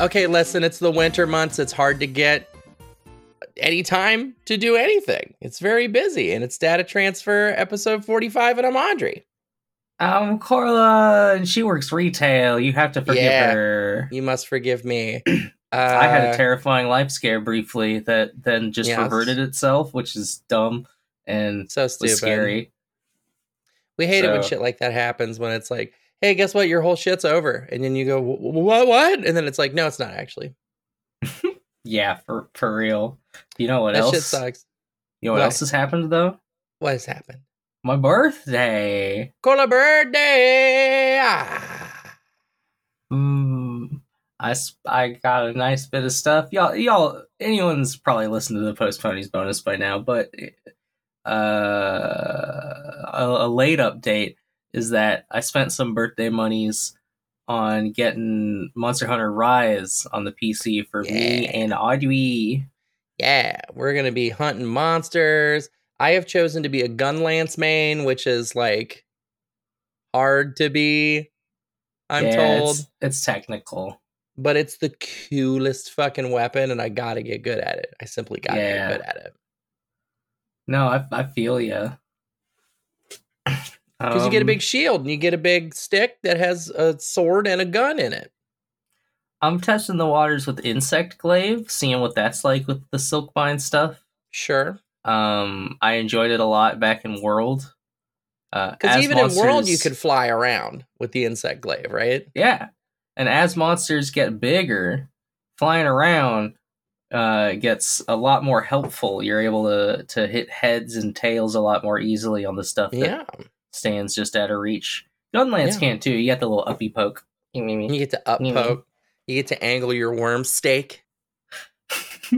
Okay, listen, it's the winter months. It's hard to get any time to do anything. It's very busy, and it's data transfer episode 45, and I'm Audrey. I'm Korla, and she works retail. You have to forgive Yeah. her. You must forgive me. Uh, I had a terrifying life scare briefly that then just Yes. reverted itself, which is dumb and so stupid. scary. We hate it when shit like that happens when it's like, hey, guess what? Your whole shit's over. And then you go, "Wh- wh- what, what? And then it's like, no, it's not actually. Yeah, for for real. You know what that else? shit sucks. You know what, What? else has happened though? What has happened? My birthday. Korla birthday. Ah. Mm, I I got a nice bit of stuff. Y'all y'all anyone's probably listened to the post ponies bonus by now, but uh, a, a late update is that I spent some birthday monies on getting Monster Hunter Rise on the PC for me and Audrey. Yeah, we're gonna be hunting monsters. I have chosen to be a gun lance main, which is like hard to be. I'm Yeah, told, it's, it's technical. but it's the coolest fucking weapon, and I gotta get good at it. I simply gotta Yeah. get good at it No, I I feel you. Because you get a Um, big shield and you get a big stick that has a sword and a gun in it. I'm testing the waters with Insect Glaive, seeing what that's like with the silk Silkbind stuff. Sure, Um, I enjoyed it a lot back in World. Uh, because as even in world you could fly around with the insect glaive, right? yeah, and as monsters get bigger, flying around uh, gets a lot more helpful. You're able to to hit heads and tails a lot more easily on the stuff that Yeah, stands just out of reach. Gunlance Yeah. can too. You get the little uppy poke. you get to up poke. You get to angle your wyrmstake.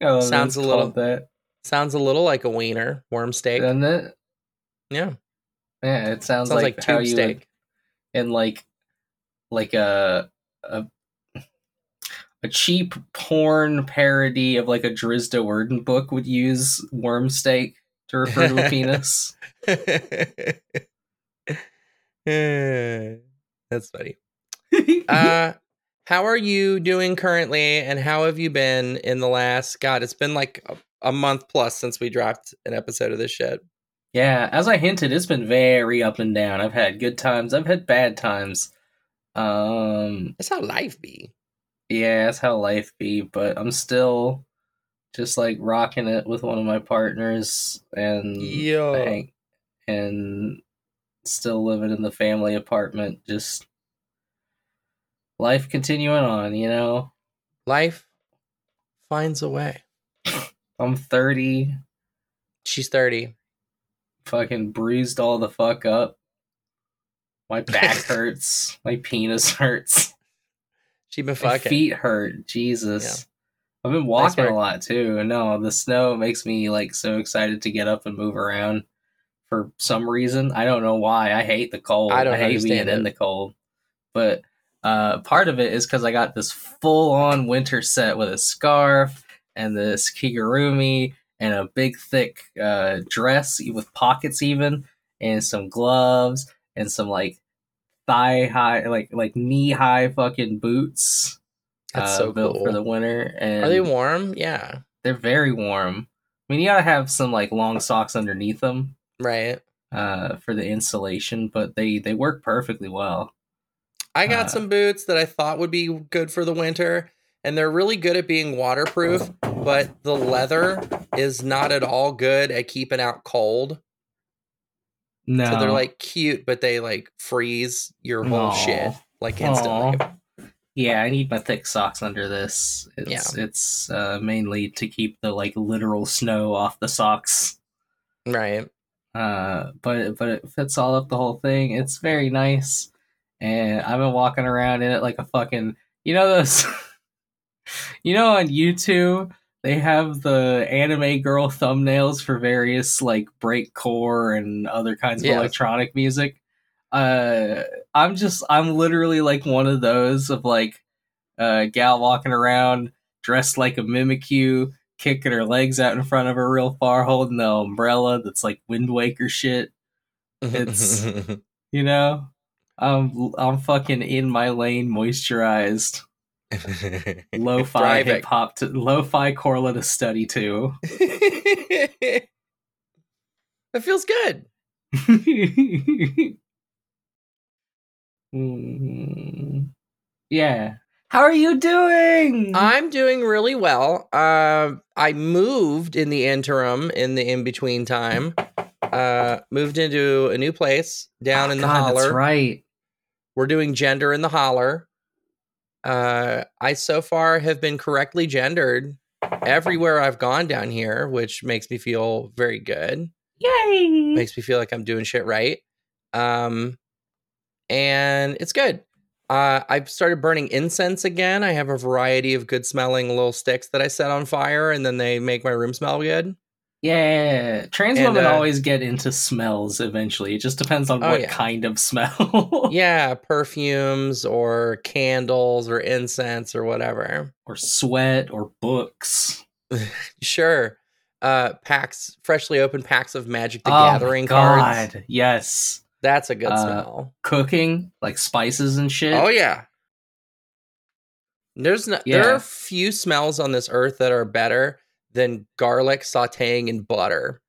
oh, Sounds a little- called that, Sounds a little like a wiener wyrmstake. doesn't it? yeah, Yeah, it sounds, sounds like, like, how tube you would steak. in like like a a a cheap porn parody of like a Drizzt Do'Urden book would use wyrmstake to refer to a penis. That's funny. Uh, how are you doing currently, and how have you been in the last? God, it's been like a, a month plus since we dropped an episode of this shit. yeah, as I hinted, it's been very up and down. I've had good times, I've had bad times. Um, That's how life be. yeah, that's how life be, but I'm still just like rocking it with one of my partners and Yo, hang- and still living in the family apartment just life continuing on you know life finds a way. i'm 30 She's thirty. fucking bruised all the fuck up my back hurts my penis hurts She been my fucking. feet hurt jesus Yeah. I've been walking work. a lot too no the snow makes me like so excited to get up and move around for some reason. I don't know why. I hate the cold. I don't hate being understand in the cold. But uh part of it is because i got this full on winter set with a scarf and this kigurumi and a big thick uh dress with pockets even and some gloves and some like thigh high like like knee high fucking boots That's uh, so built cool. for the winter and Are they warm? Yeah. they're very warm i mean you gotta have some like long socks underneath them Right. uh for the insulation but they they work perfectly well I got Uh, some boots that I thought would be good for the winter, and they're really good at being waterproof, but the leather is not at all good at keeping out cold. no So they're like cute, but they like freeze your whole Aw. shit like instantly. Aw. Yeah i need my thick socks under this. It's it's uh mainly to keep the like literal snow off the socks. Right. uh but but it fits all up the whole thing. It's very nice. And i've been walking around in it like a fucking you know those you know on youtube they have the anime girl thumbnails for various like breakcore and other kinds of electronic music uh i'm just i'm literally like one of those of like a gal walking around dressed like a mimikyu kicking her legs out in front of her real far holding the umbrella that's like wind waker shit It's- you know i'm i'm fucking in my lane moisturized Lo-fi Driving. hip hop to lo-fi Korla to study to. that feels good. Mm, yeah. How are you doing? I'm doing really well. Uh, I moved in the interim, in the in between time. Uh, moved into a new place down Oh, in the God, holler. That's right. We're doing gender in the holler. Uh, I so far have been correctly gendered everywhere I've gone down here, which makes me feel very good. Yay! Makes me feel like I'm doing shit right. Um, and it's good. Uh, I've started burning incense again. I have a variety of good smelling little sticks that I set on fire, and then they make my room smell good. Yeah, trans And, women uh, always get into smells eventually. It just depends on Oh, what yeah. kind of smell. yeah, perfumes or candles or incense or whatever. or sweat or books. Sure. Uh, packs, freshly opened packs of Magic the Oh Gathering cards. Yes. That's a good Uh, smell. Cooking, like spices and shit. Oh yeah. There's no, there are few smells on this earth that are better than garlic sautéing in butter.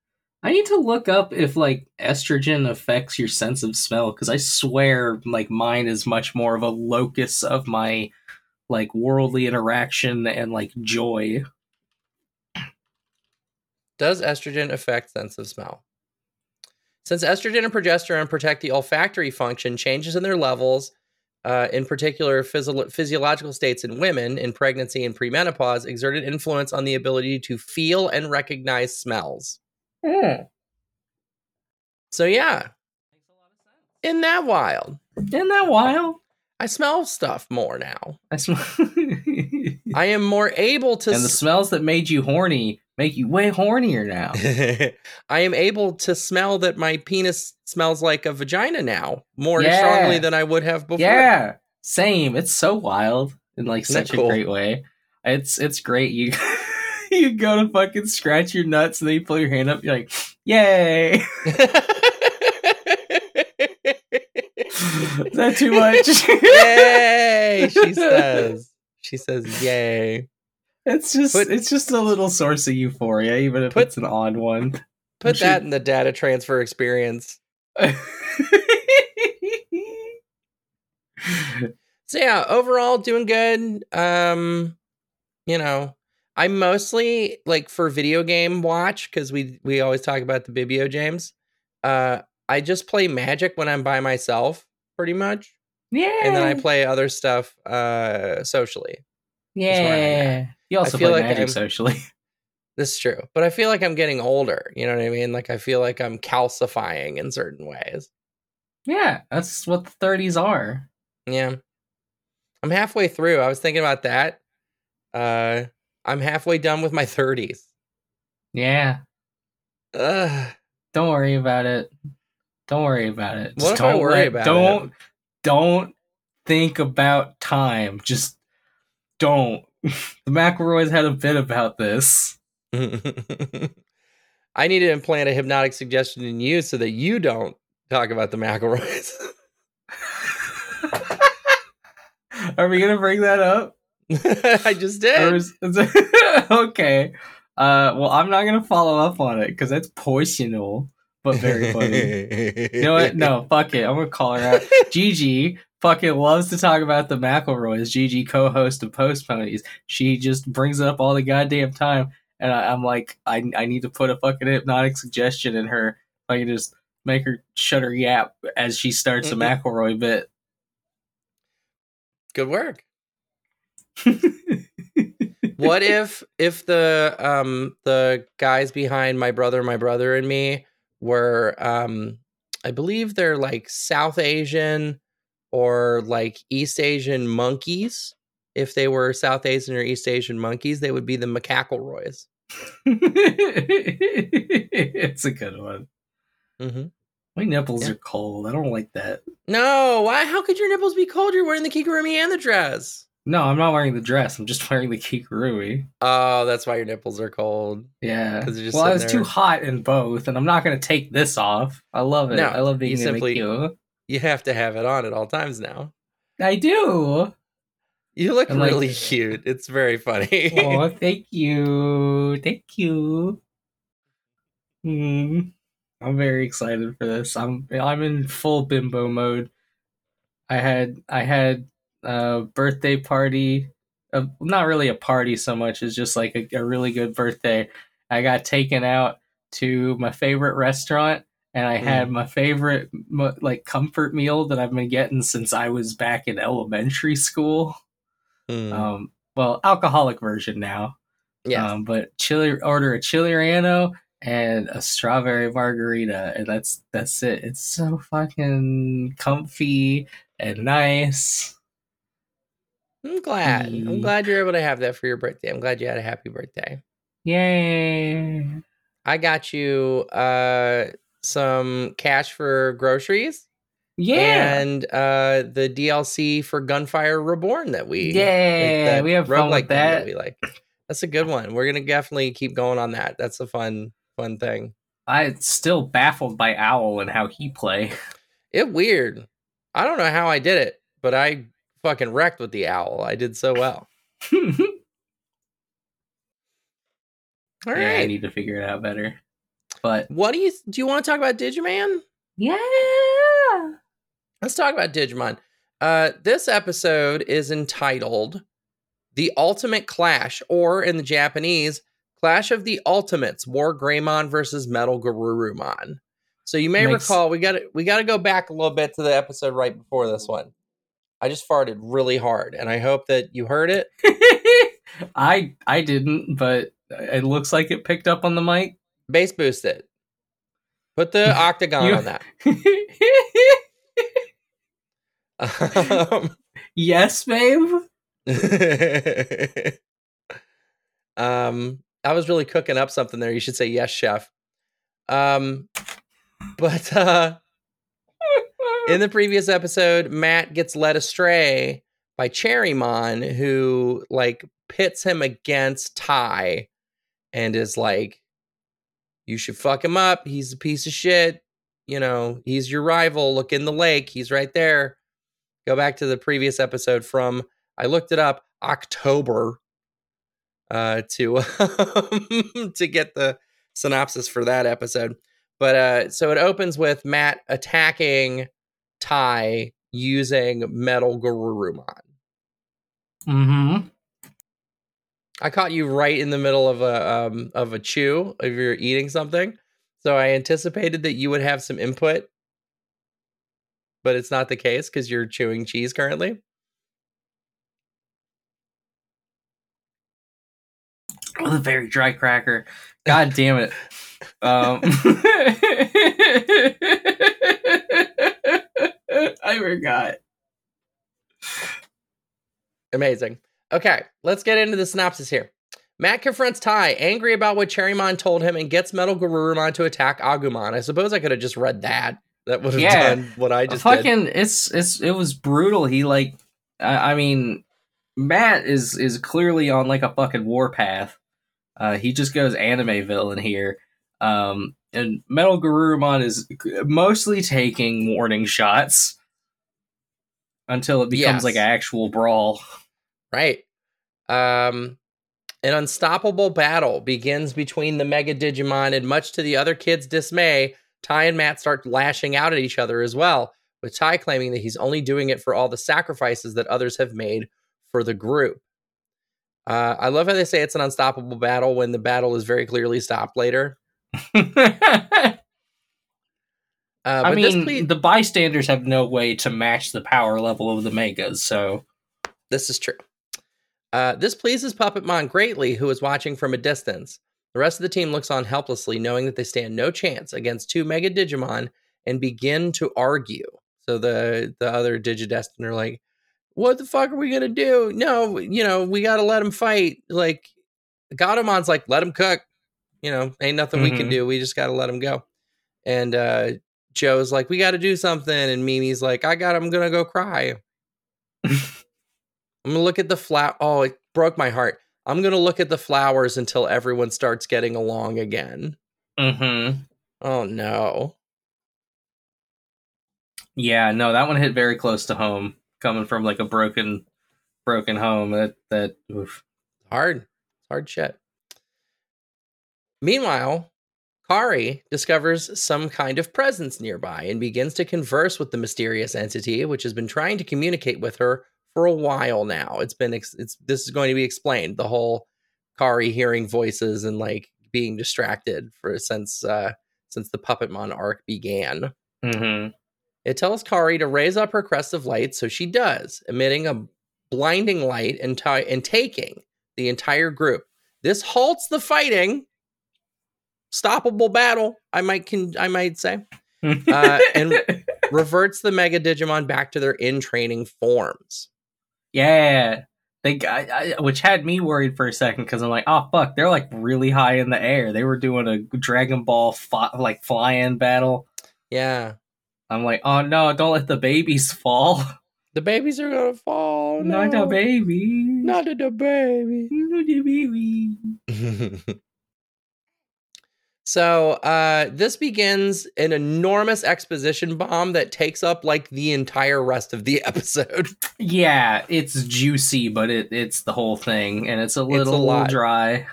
I need to look up if like estrogen affects your sense of smell because I swear like mine is much more of a locus of my like worldly interaction and like joy. Does estrogen affect sense of smell? Since estrogen and progesterone protect the olfactory function, changes in their levels, uh, in particular physio- physiological states in women in pregnancy and premenopause, exerted influence on the ability to feel and recognize smells. So yeah, Makes a lot of sense. in that wild, Isn't that wild? I smell stuff more now. I smell. I am more able to. and the s- smells that made you horny make you way hornier now. I am able to smell that my penis smells like a vagina now more Yeah. strongly than I would have before. yeah, same. It's so wild in like Isn't such cool? a great way. It's it's great. You you go to fucking scratch your nuts and then you pull your hand up. You're like, yay! Is that too much? yay! She says. She says, "Yay!" It's just Put- it's just a little source of euphoria, even if Put- it's an odd one. Put that in the data transfer experience. So yeah, overall doing good. Um, you know, I mostly like for video game watch because we we always talk about the Bibio James. Uh, I just play Magic when I'm by myself, pretty much, yeah, and then I play other stuff uh socially. Yeah, you also feel play like Magic I'm- socially. This is true, but I feel like I'm getting older. You know what I mean? Like I feel like I'm calcifying in certain ways. yeah, that's what the thirties are. Yeah. I'm halfway through. I was thinking about that. Uh I'm halfway done with my 30s. Yeah, Ugh. don't worry about it. Don't worry about it. What if don't worry let- about don't, Don't think about time. Just don't. the McElroys had a bit about this. I need to implant a hypnotic suggestion in you so that you don't talk about the McElroys. Are we gonna bring that up? I just did. is- is it- okay. Uh, well, I'm not gonna follow up on it because that's personal, but very funny. You know what? No, fuck it. I'm gonna call her out. Gigi fucking loves to talk about the McElroys. Gigi, co-host of Post Ponies. She just brings it up all the goddamn time, and I, I'm like, I I need to put a fucking hypnotic suggestion in her. I can just make her shut her yap as she starts a McElroy bit. Good work. what if if the um the guys behind my brother my brother and me were um i believe they're like south asian or like east asian monkeys if they were south asian or east asian monkeys they would be the macaquelroys it's a good one. mm-hmm. My nipples Yeah. are cold. I don't like that. no why how could your nipples be cold you're wearing the kigurumi and the dress No, I'm not wearing the dress. I'm just wearing the kigurumi. oh that's why your nipples are cold Yeah. Well, I was sitting too hot in both, and I'm not going to take this off. I love it. No, I love being you in simply- you have to have it on at all times now I do. You look And, like- really cute. It's very funny. oh, thank you, thank you. Hmm. I'm very excited for this. I'm I'm in full bimbo mode. I had I had a birthday party, uh, not really a party so much as just like a, a really good birthday. I got taken out to my favorite restaurant, and I had my favorite like comfort meal that I've been getting since I was back in elementary school. Hmm. Um, well, alcoholic version now. yeah. Um, but chili order a chili relleno and a strawberry margarita, and that's that's it. It's so fucking comfy and nice. I'm glad. I'm glad you're able to have that for your birthday. I'm glad you had a happy birthday. Yay! I got you uh some cash for groceries Yeah, and uh the DLC for Gunfire Reborn that we yeah. that We have fun with game that. we like. That's a good one. We're gonna definitely keep going on that. That's a fun fun thing. I'm still baffled by Owl and how he play. It weird. I don't know how I did it, but I fucking wrecked with the owl. I did so well. All yeah, I need to figure it out better. But What do you do? You want to talk about Digimon? yeah, Let's talk about Digimon. Uh, this episode is entitled "The Ultimate Clash," or in the Japanese, "Clash of the Ultimates: War Greymon versus Metal Garurumon." So you may Makes- recall we got to we got to go back a little bit to the episode right before this one. I just farted really hard, and I hope that you heard it. I I didn't, but it looks like it picked up on the mic. Bass boost it. Put the octagon on that. Um, yes, babe. um, I was really cooking up something there. You should say yes, chef. Um, but uh, in the previous episode, Matt gets led astray by Cherrymon, who like pits him against Tai, and is like, "You should fuck him up. He's a piece of shit. You know, he's your rival. Look in the lake. He's right there." Go back to the previous episode from I looked it up October uh, to to get the synopsis for that episode. But uh, so it opens with Matt attacking Tai using Metal Garurumon. mm-hmm. I caught you right in the middle of a um, of a chew if you're eating something, so I anticipated that you would have some input, but it's not the case because you're chewing cheese currently. Oh, the very dry cracker. God damn it. Um, I forgot. Amazing. Okay, let's get into the synopsis here. Matt confronts Tai, angry about what Cherrymon told him, and gets Metal Garurumon to attack Agumon. I suppose I could have just read that. That would have Yeah. done what I just did. fucking it's it's it was brutal. He like I, I mean Matt is is clearly on like a fucking warpath. Uh he just goes anime villain here. Um and Metal Garurumon is mostly taking warning shots until it becomes Yes. like an actual brawl. Right. Um, an unstoppable battle begins between the Mega Digimon, and much to the other kids' dismay, Tai and Matt start lashing out at each other as well, with Tai claiming that he's only doing it for all the sacrifices that others have made for the group. Uh, I love how they say it's an unstoppable battle when the battle is very clearly stopped later. Uh, I mean, ple- the bystanders have no way to match the power level of the megas, so This is true. Uh, this pleases Puppetmon greatly, who is watching from a distance. The rest of the team looks on helplessly, knowing that they stand no chance against two Mega Digimon, and begin to argue. So the the other Digidestin are like, "What the fuck are we gonna do? No, you know, we gotta let them fight." Like, Gatomon's like, "Let them cook." You know, ain't nothing we can Mhm. do. We just gotta let them go. And uh, Joe's like, "We got to do something," and Mimi's like, "I got. I'm gonna go cry." I'm gonna look at the flower. Oh, it broke my heart. I'm gonna look at the flowers until everyone starts getting along again. mm-hmm. Oh no. Yeah, no, that one hit very close to home, coming from like a broken, broken home. That that oof. hard hard shit meanwhile kari discovers some kind of presence nearby and begins to converse with the mysterious entity which has been trying to communicate with her for a while now it's been ex- it's this is going to be explained the whole kari hearing voices and like being distracted for since uh since the puppetmon arc began Mm-hmm. it tells Kari to raise up her crest of light, so she does, emitting a blinding light and, ti- and taking the entire group. This halts the fighting. Stoppable battle, I might con- I might say. Uh, and- Reverts the Mega Digimon back to their in training forms. yeah, they got, I, which had me worried for a second because I'm like, oh fuck, they're like really high in the air. They were doing a Dragon Ball fi- like fly-in battle. Yeah. I'm like, oh no, don't let the babies fall. The babies are gonna fall. Not the no. baby. Not the baby. Not the baby. so uh this begins an enormous exposition bomb that takes up like the entire rest of the episode Yeah, it's juicy, but it it's the whole thing, and it's a little lot. dry.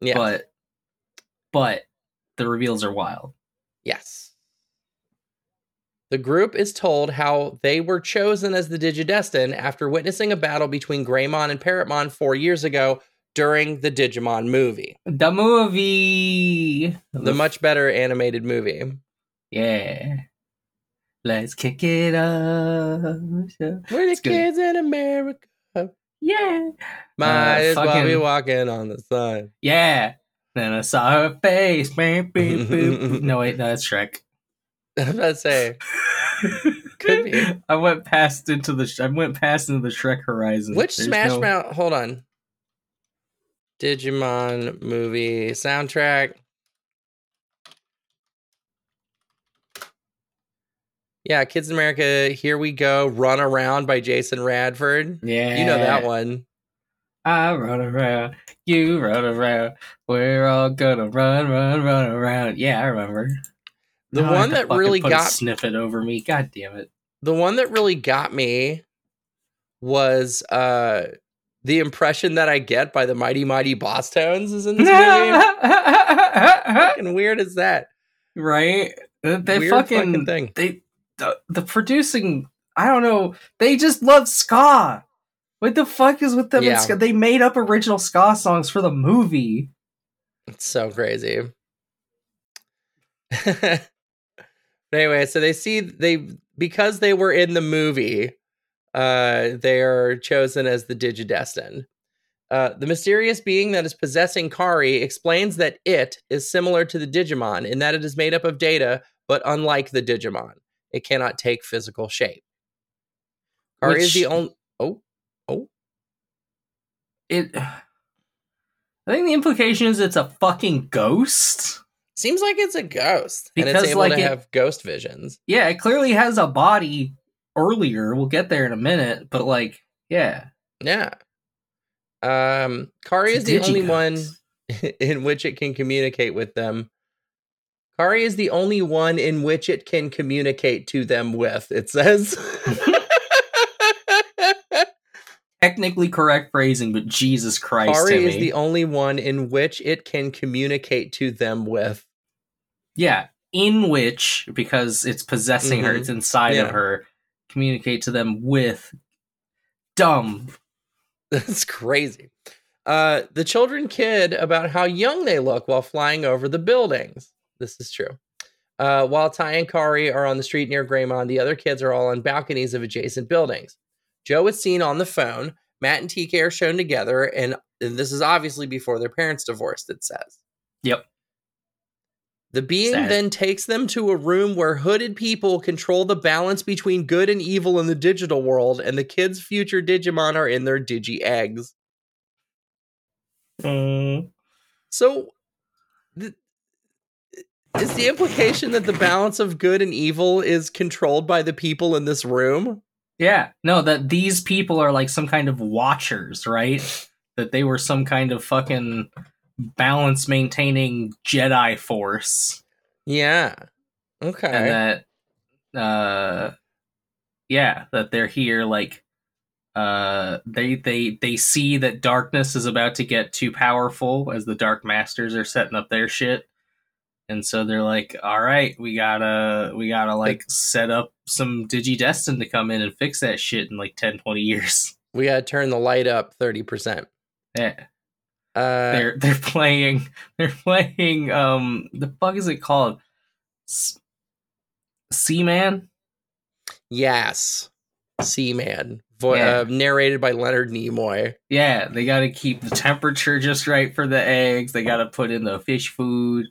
yeah But but the reveals are wild. yes the group is told how they were chosen as the digidestin after witnessing a battle between greymon and parrotmon four years ago during the digimon movie The movie. the much better animated movie yeah. Let's kick it up. we're the kids in america Yeah. might uh, as well be fucking- walking on the sun Yeah. Then I saw her face. Beep, beep, boop. no, wait, no, that's Shrek. i was about to say Could be. I went past into the. I went past into the Shrek horizon. Which There's Smash no- Mouth? Hold on. Digimon movie soundtrack. Yeah, Kids in America, Here We Go, Run Around by Jason Radford. Yeah, You know that one. I run around, you run around. We're all gonna run, run, run around. Yeah, I remember. The Now one that really got sniffit over me. God damn it. the one that really got me was uh the impression that I get by the Mighty Mighty Bosstones is in this movie. fucking weird is that? Right? They Weird fucking, fucking thing. They the, the producing. I don't know. They just love ska. What the fuck is with them? Yeah. ska? They made up original ska songs for the movie. It's so crazy. but anyway, so they see they because they were in the movie, uh, they are chosen as the Digidestin. Uh, the mysterious being that is possessing Kari explains that it is similar to the Digimon in that it is made up of data, but unlike the Digimon, it cannot take physical shape. Kari is the only. Oh, oh, It. I think the implication is it's a fucking ghost. seems like it's a ghost, and it's Because, able like, to it- have ghost visions. Yeah, it clearly has a body earlier. We'll get there in a minute, but like, yeah. Yeah. Um, Kari is It's the only one in which it can communicate with them. Kari is the only one in which it can communicate to them with, it says. Technically correct phrasing, but Jesus Christ, Kari is the only one in which it can communicate to them with. yeah, in which because it's possessing her, Mhm. it's inside Yeah. of her. Communicate to them with dumb. That's crazy. Uh, the children kid about how young they look while flying over the buildings. This is true. Uh, while Tai and Kari are on the street near Greymon, the other kids are all on balconies of adjacent buildings. Joe is seen on the phone. Matt and TK are shown together, and, and this is obviously before their parents divorced, it says. Yep. The being Sad. then takes them to a room where hooded people control the balance between good and evil in the digital world, and the kids' future Digimon are in their Digi eggs. Mm. So, th- is the implication that the balance of good and evil is controlled by the people in this room? Yeah, no, that these people are like some kind of watchers, right? that they were some kind of fucking balance maintaining Jedi force. Yeah. Okay. and that uh yeah that they're here like uh, they they they see that darkness is about to get too powerful as the Dark Masters are setting up their shit, and so they're like, "All right, we gotta we gotta like set up some Digidestin to come in and fix that shit in like 10, 20 years." We gotta turn the light up thirty percent. Yeah. Uh, they're they're playing they're playing um the fuck is it called? Seaman? Yes, Seaman, vo- Yeah. uh, narrated by Leonard Nimoy. yeah they got to keep the temperature just right for the eggs. They got to put in the fish food.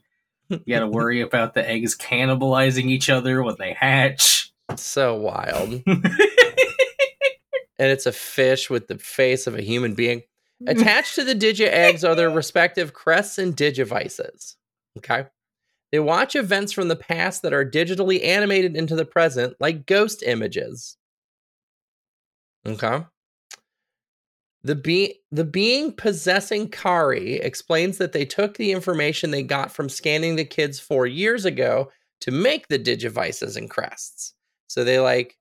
You got to worry about the eggs cannibalizing each other when they hatch. So wild, and it's a fish with the face of a human being. Attached to the digi eggs are their respective crests and digivices. Okay. They watch events from the past that are digitally animated into the present, like ghost images. Okay. The be- the being possessing Kari explains that they took the information they got from scanning the kids four years ago to make the digivices and crests. So they like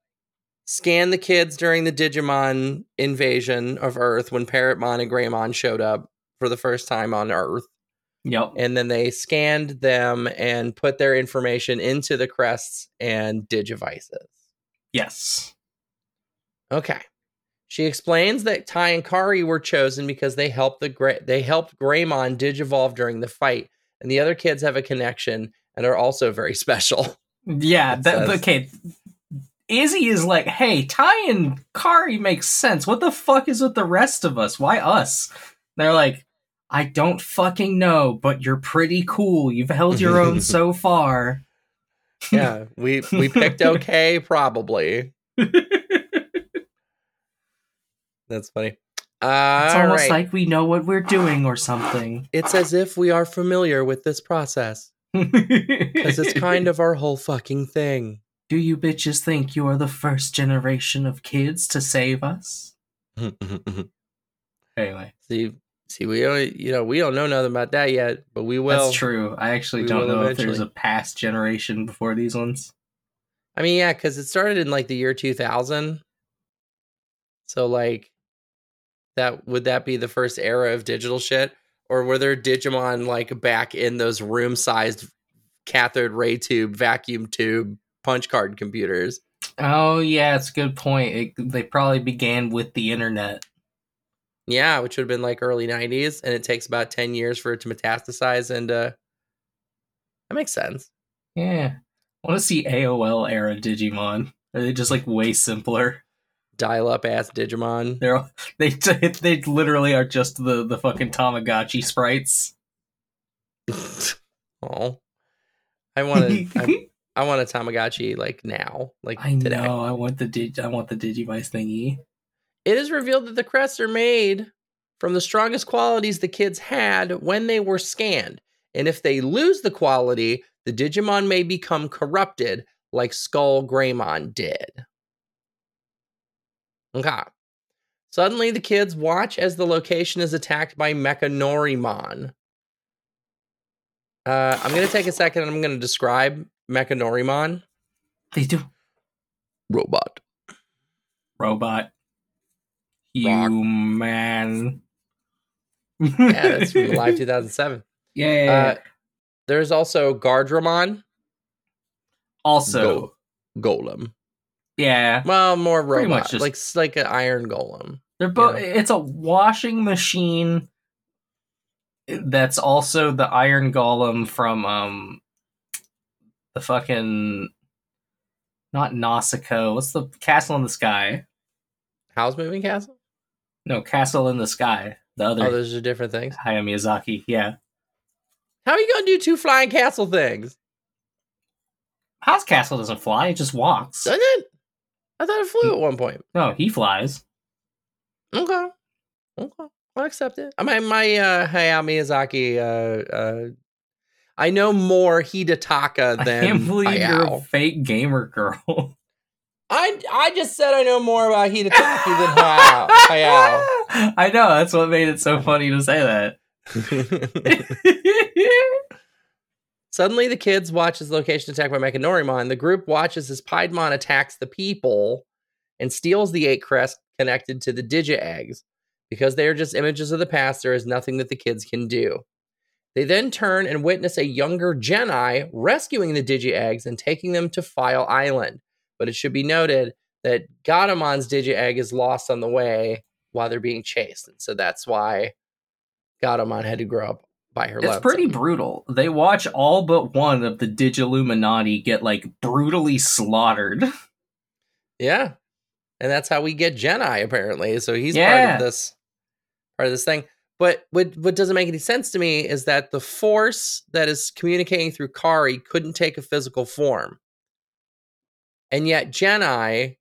scan the kids during the Digimon invasion of Earth when Parrotmon and Greymon showed up for the first time on Earth. yep And then they scanned them and put their information into the crests and digivices. yes Okay. She explains that Tai and Kari were chosen because they helped the Gray- they helped Greymon digivolve during the fight, and the other kids have a connection and are also very special. yeah that, okay izzy is like hey tai and kari makes sense what the fuck is with the rest of us why us they're like i don't fucking know but you're pretty cool you've held your own so far yeah, we we picked okay, probably. That's funny. Uh, It's almost right. like we know what we're doing or something. it's as if we are familiar with this process because it's kind of our whole fucking thing. Do you bitches think you are the first generation of kids to save us? Anyway, see, see, we don't, you know, we don't know nothing about that yet, but we will. that's true. I actually don't know if there's eventually. a past generation before these ones. I mean, yeah, because it started in like the year 2000. So, like, that would that be the first era of digital shit? Or were there Digimon like back in those room sized cathode ray tube, vacuum tube, punch card computers? Oh yeah, it's a good point. It, they probably began with the internet. Yeah, which would have been like early 90s. And it takes about 10 years for it to metastasize. And uh, that makes sense. Yeah, I want to see AOL era Digimon. Are they just like way simpler? Dial up ass Digimon. They're all- they they literally are just the the fucking Tamagotchi sprites. oh. I want to. I, want a Tamagotchi like now, like I today. know. I want the dig. I want the Digivice thingy. It is revealed that the crests are made from the strongest qualities the kids had when they were scanned. And if they lose the quality, the Digimon may become corrupted like Skull Greymon did. Okay. Suddenly, the kids watch as the location is attacked by Mekanorimon. Uh, I'm going to take a second and I'm going to describe Mekanorimon. They do Robot. robot Rock. human. Yeah, that's from Live 2007. Yeah. Uh, there's also Guardromon. also, Go- Golem. yeah, Well, more Pretty robot, much just- like like an iron golem. they're both. Yeah. It's a washing machine. That's also the Iron Golem from um the fucking not Nausicaa. What's the Castle in the Sky? Howl's moving castle. No, Castle in the Sky. The other Oh, those are different things. Hayao Miyazaki. Yeah, How are you gonna do two flying castle things? Howl's Castle doesn't fly; it just walks. Doesn't it? I thought it flew at one point. No, he flies. Okay, okay, I'll accept it. I mean, my uh, Hayao Miyazaki. Uh, uh, I know more Hidetaka than I can't believe you're a fake gamer girl. I I just said I know more about Hidetaka than Hayao. Hayao. I know that's what made it so funny to say that. Suddenly, the kids watch as location attacked by Mekanorimon. The group watches as Piedmon attacks the people and steals the eight crest connected to the digi eggs. Because they are just images of the past, there is nothing that the kids can do. They then turn and witness a younger Gennai rescuing the digi eggs and taking them to File Island. But it should be noted that Gatomon's digi egg is lost on the way while they're being chased. And so that's why Gatomon had to grow up by her It's pretty brutal. They watch all but one of the Digiluminati get like brutally slaughtered. Yeah. And that's how we get Gennai, apparently. So he's part of this part of this thing. But what what doesn't make any sense to me is that the force that is communicating through Kari couldn't take a physical form. And yet Gennai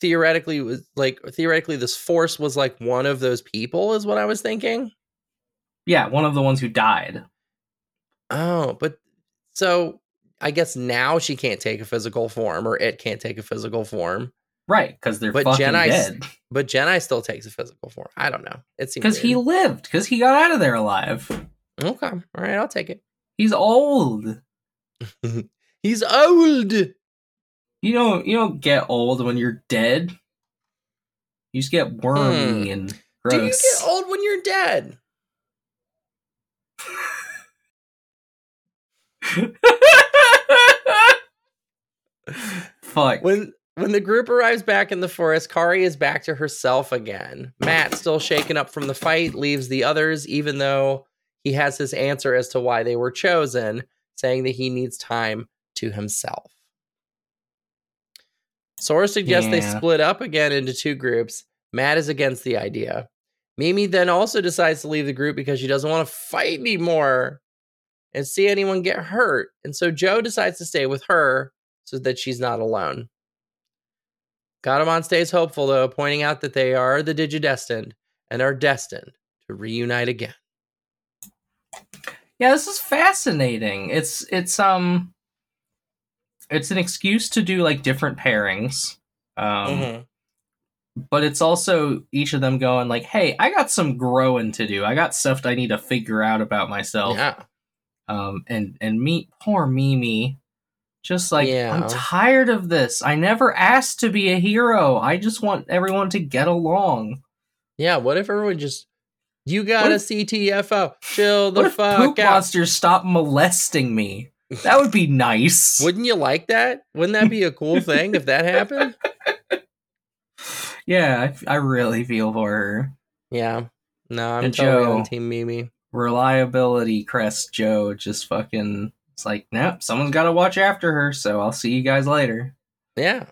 theoretically was like theoretically this force was like one of those people is what I was thinking. Yeah, one of the ones who died. Oh, but so I guess now she can't take a physical form or it can't take a physical form. Right, because they're But fucking Gennai's- dead. But Gennai still takes a physical form. I don't know. It seems Because he lived. Because he got out of there alive. Okay. All right, I'll take it. He's old. He's old. You don't you don't get old when you're dead. You just get wormy and gross. Hmm. Do you get old when you're dead? Fuck. When when the group arrives back in the forest, Kari is back to herself again. Matt, still shaken up from the fight, leaves the others, even though he has his answer as to why they were chosen, saying that he needs time to himself. Sora suggests they split up again into two groups. Matt is against the idea. Mimi then also decides to leave the group because she doesn't want to fight anymore and see anyone get hurt. And so Joe decides to stay with her so that she's not alone. Gatomon stays hopeful, though, pointing out that they are the Digidestined and are destined to reunite again. Yeah, this is fascinating. It's it's um it's an excuse to do like different pairings. Um Mhm. but it's also each of them going like, "Hey, I got some growing to do. I got stuff I need to figure out about myself." Yeah. Um and and meet poor Mimi just like Yeah. I'm tired of this. I never asked to be a hero. I just want everyone to get along. Yeah. What if everyone just, you got What a if- CTFO, chill the fuck poop out. monsters stop molesting me? That would be nice. Wouldn't you like that? Wouldn't that be a cool thing if that happened? yeah, I, I really feel for her. Yeah. No, I'm And totally Joe. on Team Mimi. reliability crest Joe just fucking it's like, nope, someone's gotta watch after her, so I'll see you guys later. Yeah.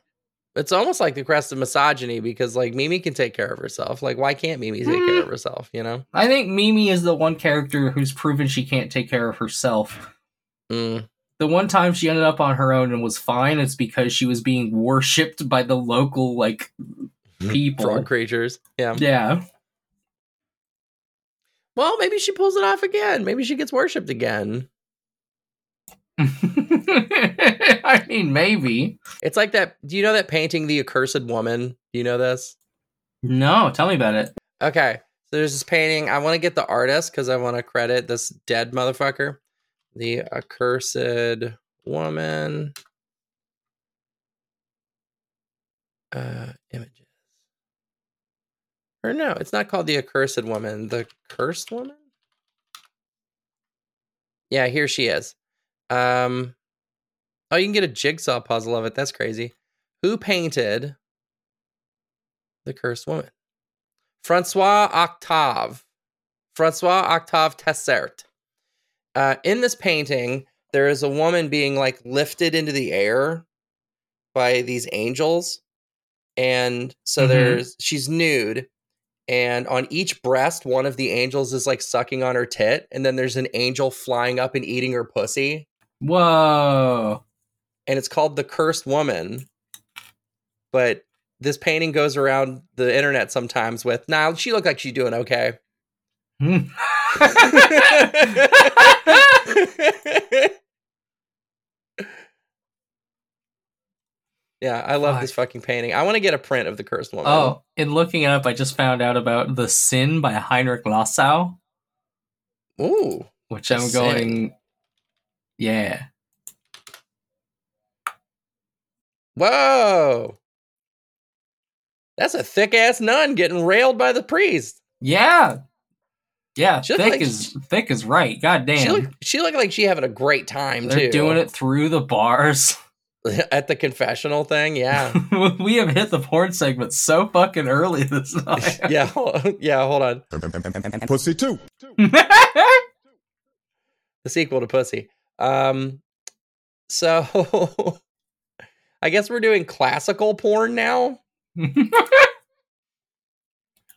It's almost like the crest of misogyny because, like, Mimi can take care of herself. Like, why can't Mimi take care of Mm. herself? You know? I think Mimi is the one character who's proven she can't take care of herself. Mm. The one time she ended up on her own and was fine, it's because she was being worshipped by the local like people. Frog creatures. Yeah. Yeah. Well, maybe she pulls it off again. Maybe she gets worshipped again. I mean maybe. It's like that. Do you know that painting, The Accursed Woman? Do you know this? No, tell me about it. Okay. So there's this painting. I want to get the artist because I want to credit this dead motherfucker. The Accursed Woman. Uh, images. Or no, it's not called The Accursed Woman. The Cursed Woman? Yeah, here she is. Um, oh, you can get a jigsaw puzzle of it. That's crazy. Who painted The Cursed Woman? Francois Octave. Francois Octave Tassaert. Uh, in this painting, there is a woman being like lifted into the air by these angels. And so Mhm. there's she's nude, and on each breast, one of the angels is like sucking on her tit, and then there's an angel flying up and eating her pussy. Whoa. and it's called The Cursed Woman. But this painting goes around the internet sometimes with, nah, she looked like she's doing okay. Yeah, I love Fuck. this fucking painting. I want to get a print of The Cursed Woman. oh, in looking it up, I just found out about The Sin by Heinrich Lossow, Ooh. which I'm Sin. going. Yeah. Whoa. That's a thick ass nun getting railed by the priest. Yeah. Yeah, She thick like is thick is right. God damn. She looked, she looked like she having a great time They're too. doing it through the bars. at the confessional thing. Yeah, we have hit the porn segment so fucking early this night. yeah, hol- yeah. Hold on, Pussy 2. the sequel to Pussy. Um, so I guess we're doing classical porn now. no,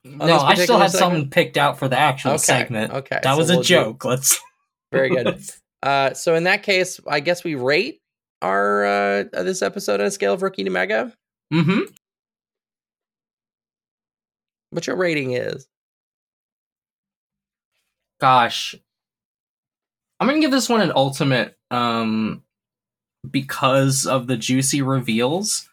I still had segment? something picked out for the actual Okay, segment. okay, That so was a we'll do- joke. Let's Very good. Uh, so in that case, I guess we rate our uh, this episode on a scale of rookie to mega. mm-hmm. What your rating is? Gosh. I'm gonna give this one an ultimate um because of the juicy reveals.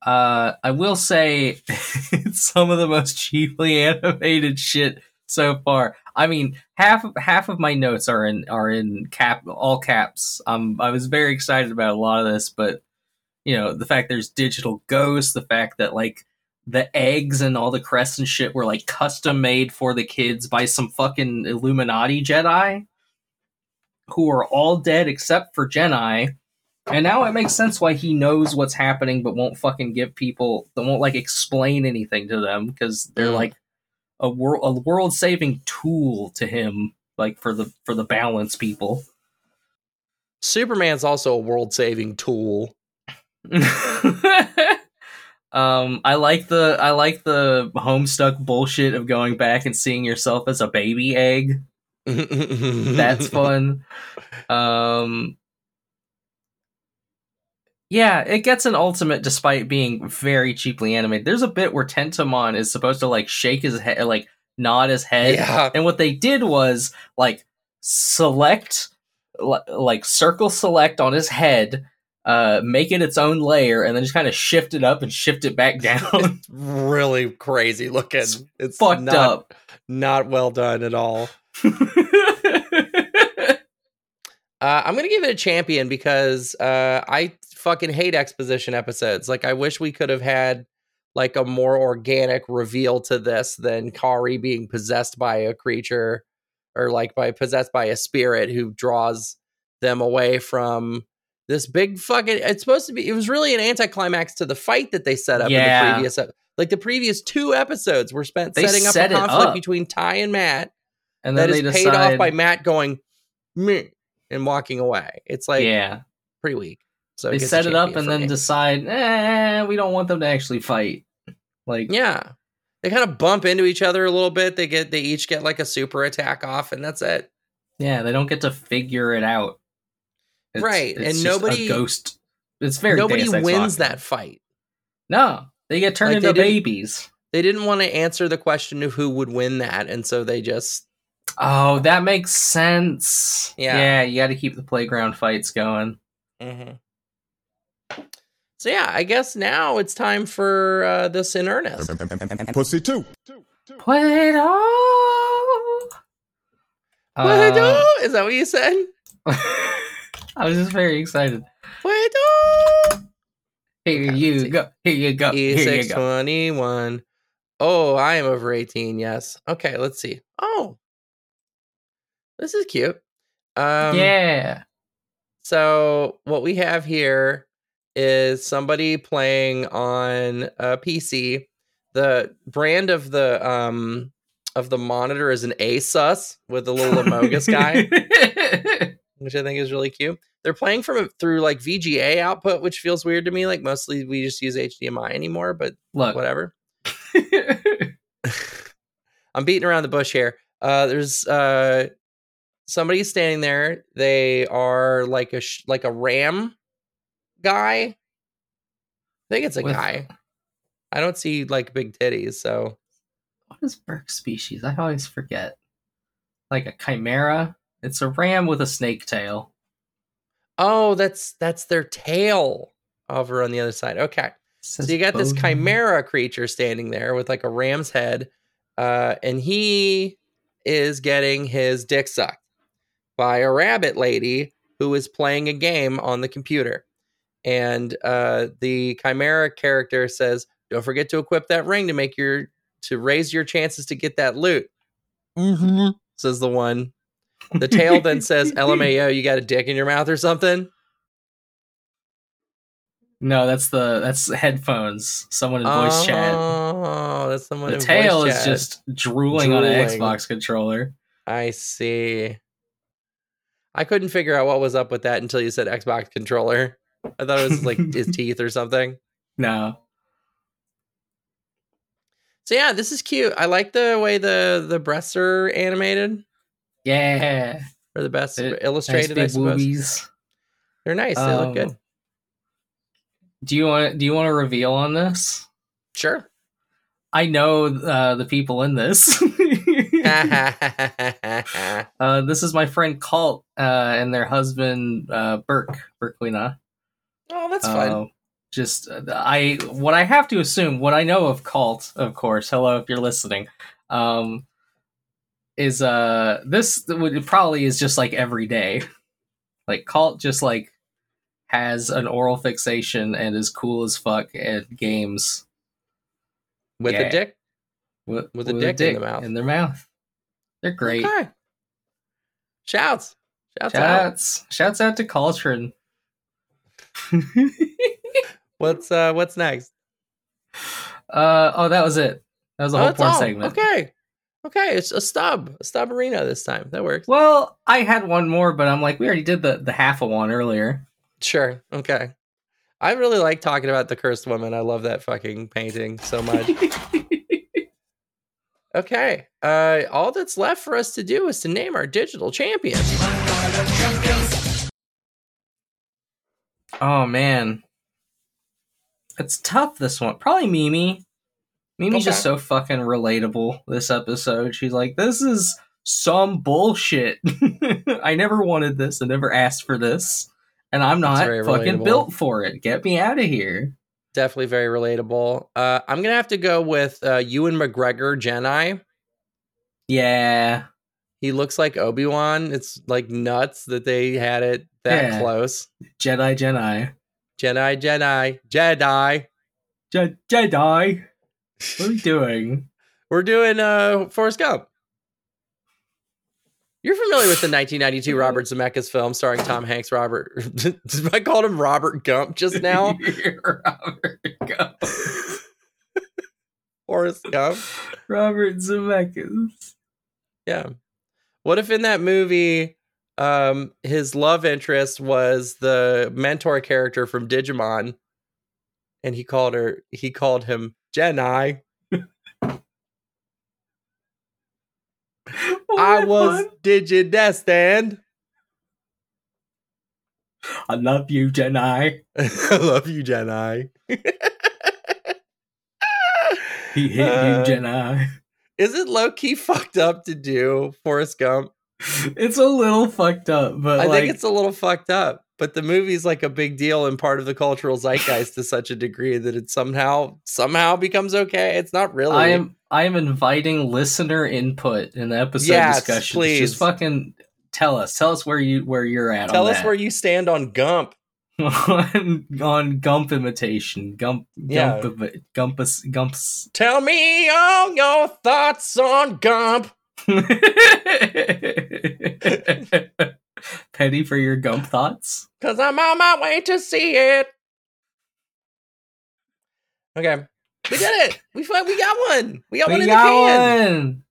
Uh I will say it's some of the most cheaply animated shit so far. I mean, half of half of my notes are in are in cap all caps. Um I was very excited about a lot of this, but you know, the fact there's digital ghosts, the fact that like the eggs and all the crests and shit were like custom made for the kids by some fucking Illuminati Jedi who are all dead except for Jedi. And now it makes sense why he knows what's happening but won't fucking give people that won't like explain anything to them because they're Mm. like a world a world saving tool to him like for the for the balance people. Superman's also a world saving tool. um I like the I like the homestuck bullshit of going back and seeing yourself as a baby egg. That's fun. Um Yeah, it gets an ultimate despite being very cheaply animated. There's a bit where Tentomon is supposed to like shake his head like nod his head. Yeah. And what they did was like select like circle select on his head, uh make it its own layer and then just kind of shift it up and shift it back down. It's really crazy looking. It's It's, Fucked not, up. Not well done at all. Uh, I'm gonna give it a champion because uh, I fucking hate exposition episodes. Like, I wish we could have had like a more organic reveal to this than Kari being possessed by a creature or like by possessed by a spirit who draws them away from this big fucking. It's supposed to be. It was really an anticlimax to the fight that they set up in Yeah. the previous. Like the previous two episodes were spent They setting up set a conflict up. between Tai and Matt and that then is they paid decide, off by Matt going meh and walking away. It's like yeah, pretty weak. So they set it up and then me. decide, eh, we don't want them to actually fight. Like, yeah, they kind of bump into each other a little bit. They get they each get like a super attack off, and that's it. yeah, they don't get to figure it out. It's- Right, it's and nobody- ghost. It's very Nobody wins that fight. No, they get turned Like, into didn't- babies. They didn't want to answer the question of who would win that, and so they just Oh, that makes sense. Yeah. yeah, you got to keep the playground fights going. mhm. So yeah, I guess now it's time for uh, this in earnest. Pussy too. Play-Doh. What Uh, Is that what you said? I was just very excited. What Here Okay, you go. Here you go. Here you E6 go. 21. Oh, I am over 18. Yes. Okay, let's see. Oh, this is cute. Um, yeah. So, what we have here is somebody playing on a PC. The brand of the um of the monitor is an Asus with a little Amogus guy, which I think is really cute. They're playing from through like VGA output, which feels weird to me. Like mostly we just use HDMI anymore, but Look. whatever. I'm beating around the bush here. Uh, there's uh, somebody standing there. They are like a sh- like a ram guy. I think it's a With- guy. I don't see like big titties, so what is Burke species? I always forget. Like a chimera. It's a ram with a snake tail. oh, that's that's their tail over on the other side. Okay. So you got this chimera creature standing there with like a ram's head, uh, and he is getting his dick sucked by a rabbit lady who is playing a game on the computer. And uh, the chimera character says, Don't forget to equip that ring to make your to raise your chances to get that loot. Mm-hmm. Says the one. The tail then says, "LMAO, you got a dick in your mouth or something." No, that's the that's headphones. Someone in voice chat. Oh, that's someone. The tail is chat. just drooling, on an Xbox controller. I see. I couldn't figure out what was up with that until you said Xbox controller. I thought it was like his teeth or something. No. So yeah, this is cute. I like the way the the breasts are animated Yeah. or the best It- illustrated. I nice big suppose they're nice. They look Um, good. Do you want do you want to reveal on this? Sure. I know uh, the people in this. uh, this is my friend Colt uh, and their husband uh, Burke Burklina. oh, that's fun. Uh, just uh, I what I have to assume what I know of Cult, of course. Hello, if you're listening, um, is uh this would probably is just like every day, like Cult just like has an oral fixation and is cool as fuck at games With yeah. a dick. with, With a dick in the mouth. In their mouth, they're great. Okay. Shouts. Shouts out. Shouts, shouts out to Coltrane. What's uh what's next? Uh oh, that was it. That was the Oh, whole porn all. segment. Okay. Okay, it's a stub. A stub arena this time. That works. Well, I had one more, but I'm like, we already did the the half of one earlier. Sure. Okay. I really like talking about the cursed woman. I love that fucking painting so much. okay. Uh all that's left for us to do is to name our digital champion. oh man, it's tough. This one, probably Mimi. Mimi's just so fucking relatable. This episode, she's like, this is some bullshit. I never wanted this. I never asked for this, and I'm not fucking relatable. built for it. Get me out of here. Definitely very relatable. Uh I'm gonna have to go with uh Ewan McGregor Jedi. Yeah, He looks like Obi-Wan. It's like nuts that they had it that Yeah. close. Jedi, Jedi, Jedi, Jedi, Jedi. Je- Jedi. What are we doing? We're doing uh Forrest Gump. You're familiar with the 1992 Robert Zemeckis film starring Tom Hanks, Robert. I called him Robert Gump just now. Robert Gump. Forrest Gump. Robert Zemeckis. Yeah. What if in that movie, um, his love interest was the mentor character from Digimon, and he called her. He called him Gennai. I was Digidestined. I love you, Jedi. I love you, Gennai. He hit Uh, you, Jedi. Is it low key fucked up to do Forrest Gump? It's a little fucked up, but I like, think it's a little fucked up, but the movie's like a big deal and part of the cultural zeitgeist to such a degree that it somehow somehow becomes okay. It's not really. I am I am inviting listener input in the episode Yes, discussion. please. Just fucking tell us. Tell us where you where you're at. Tell us where you stand on Gump. on, on Gump imitation. Gump Yeah. Gump Gumpus Gumps. Tell me all your thoughts on Gump. Petty for your Gump thoughts. Cause I'm on my way to see it. Okay. We did it. We we got one. We got one in got the can. one.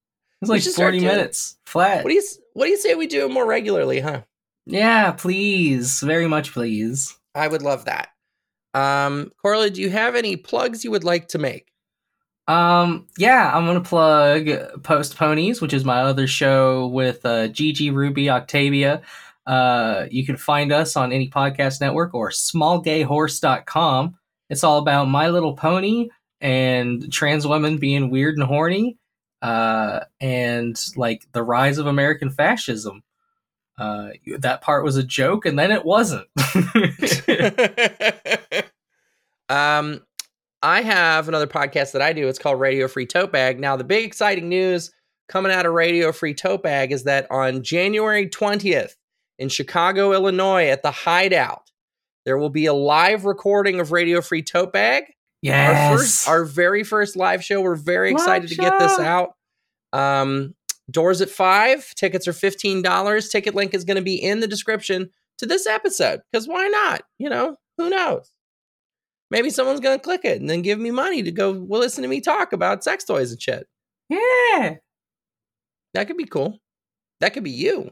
It's like forty doing- minutes flat. What do you what do you say we do it more regularly, huh? yeah, please, very much, please. I would love that. Um, Korla, do you have any plugs you would like to make? Um, yeah, I'm gonna plug Post Ponies, which is my other show with uh, Gigi, Ruby, Octavia. Uh, you can find us on any podcast network or smallgayhorse.com. It's all about My Little Pony and trans women being weird and horny, uh, and like the rise of American fascism. Uh, that part was a joke, and then it wasn't. um, I have another podcast that I do. It's called Radio Free Tote Bag. Now, the big exciting news coming out of Radio Free Tote Bag is that on January 20th in Chicago, Illinois, at the Hideout, there will be a live recording of Radio Free Tote Bag. Yes. our first our very first live show. We're very excited Live to get this out. Um doors at five tickets are $15 ticket link is going to be in the description to this episode because why not? You know who knows? Maybe someone's going to click it and then give me money to go well, listen to me talk about sex toys and shit. Yeah. that could be cool. That could be you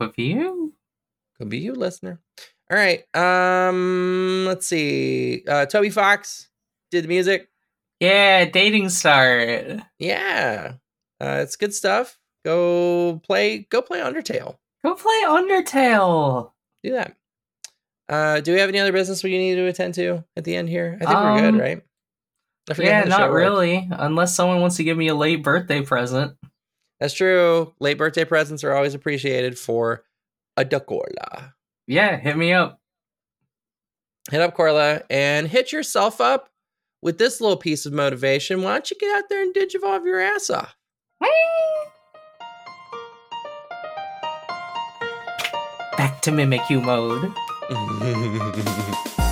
With you? could be you listener all right um let's see uh toby fox did the music Yeah, dating start. Yeah, uh, it's good stuff. Go play. Go play Undertale. Go play Undertale. Do that. Uh, do we have any other business we need to attend to at the end here? I think we're Um, good, right? I forget Yeah, not really. Unless someone wants to give me a late birthday present. That's true. Late birthday presents are always appreciated for a Korla. Yeah, hit me up. Hit up Korla and hit yourself up with this little piece of motivation. Why don't you get out there and digivolve your ass off? Back to Mimikyu mode. Bye.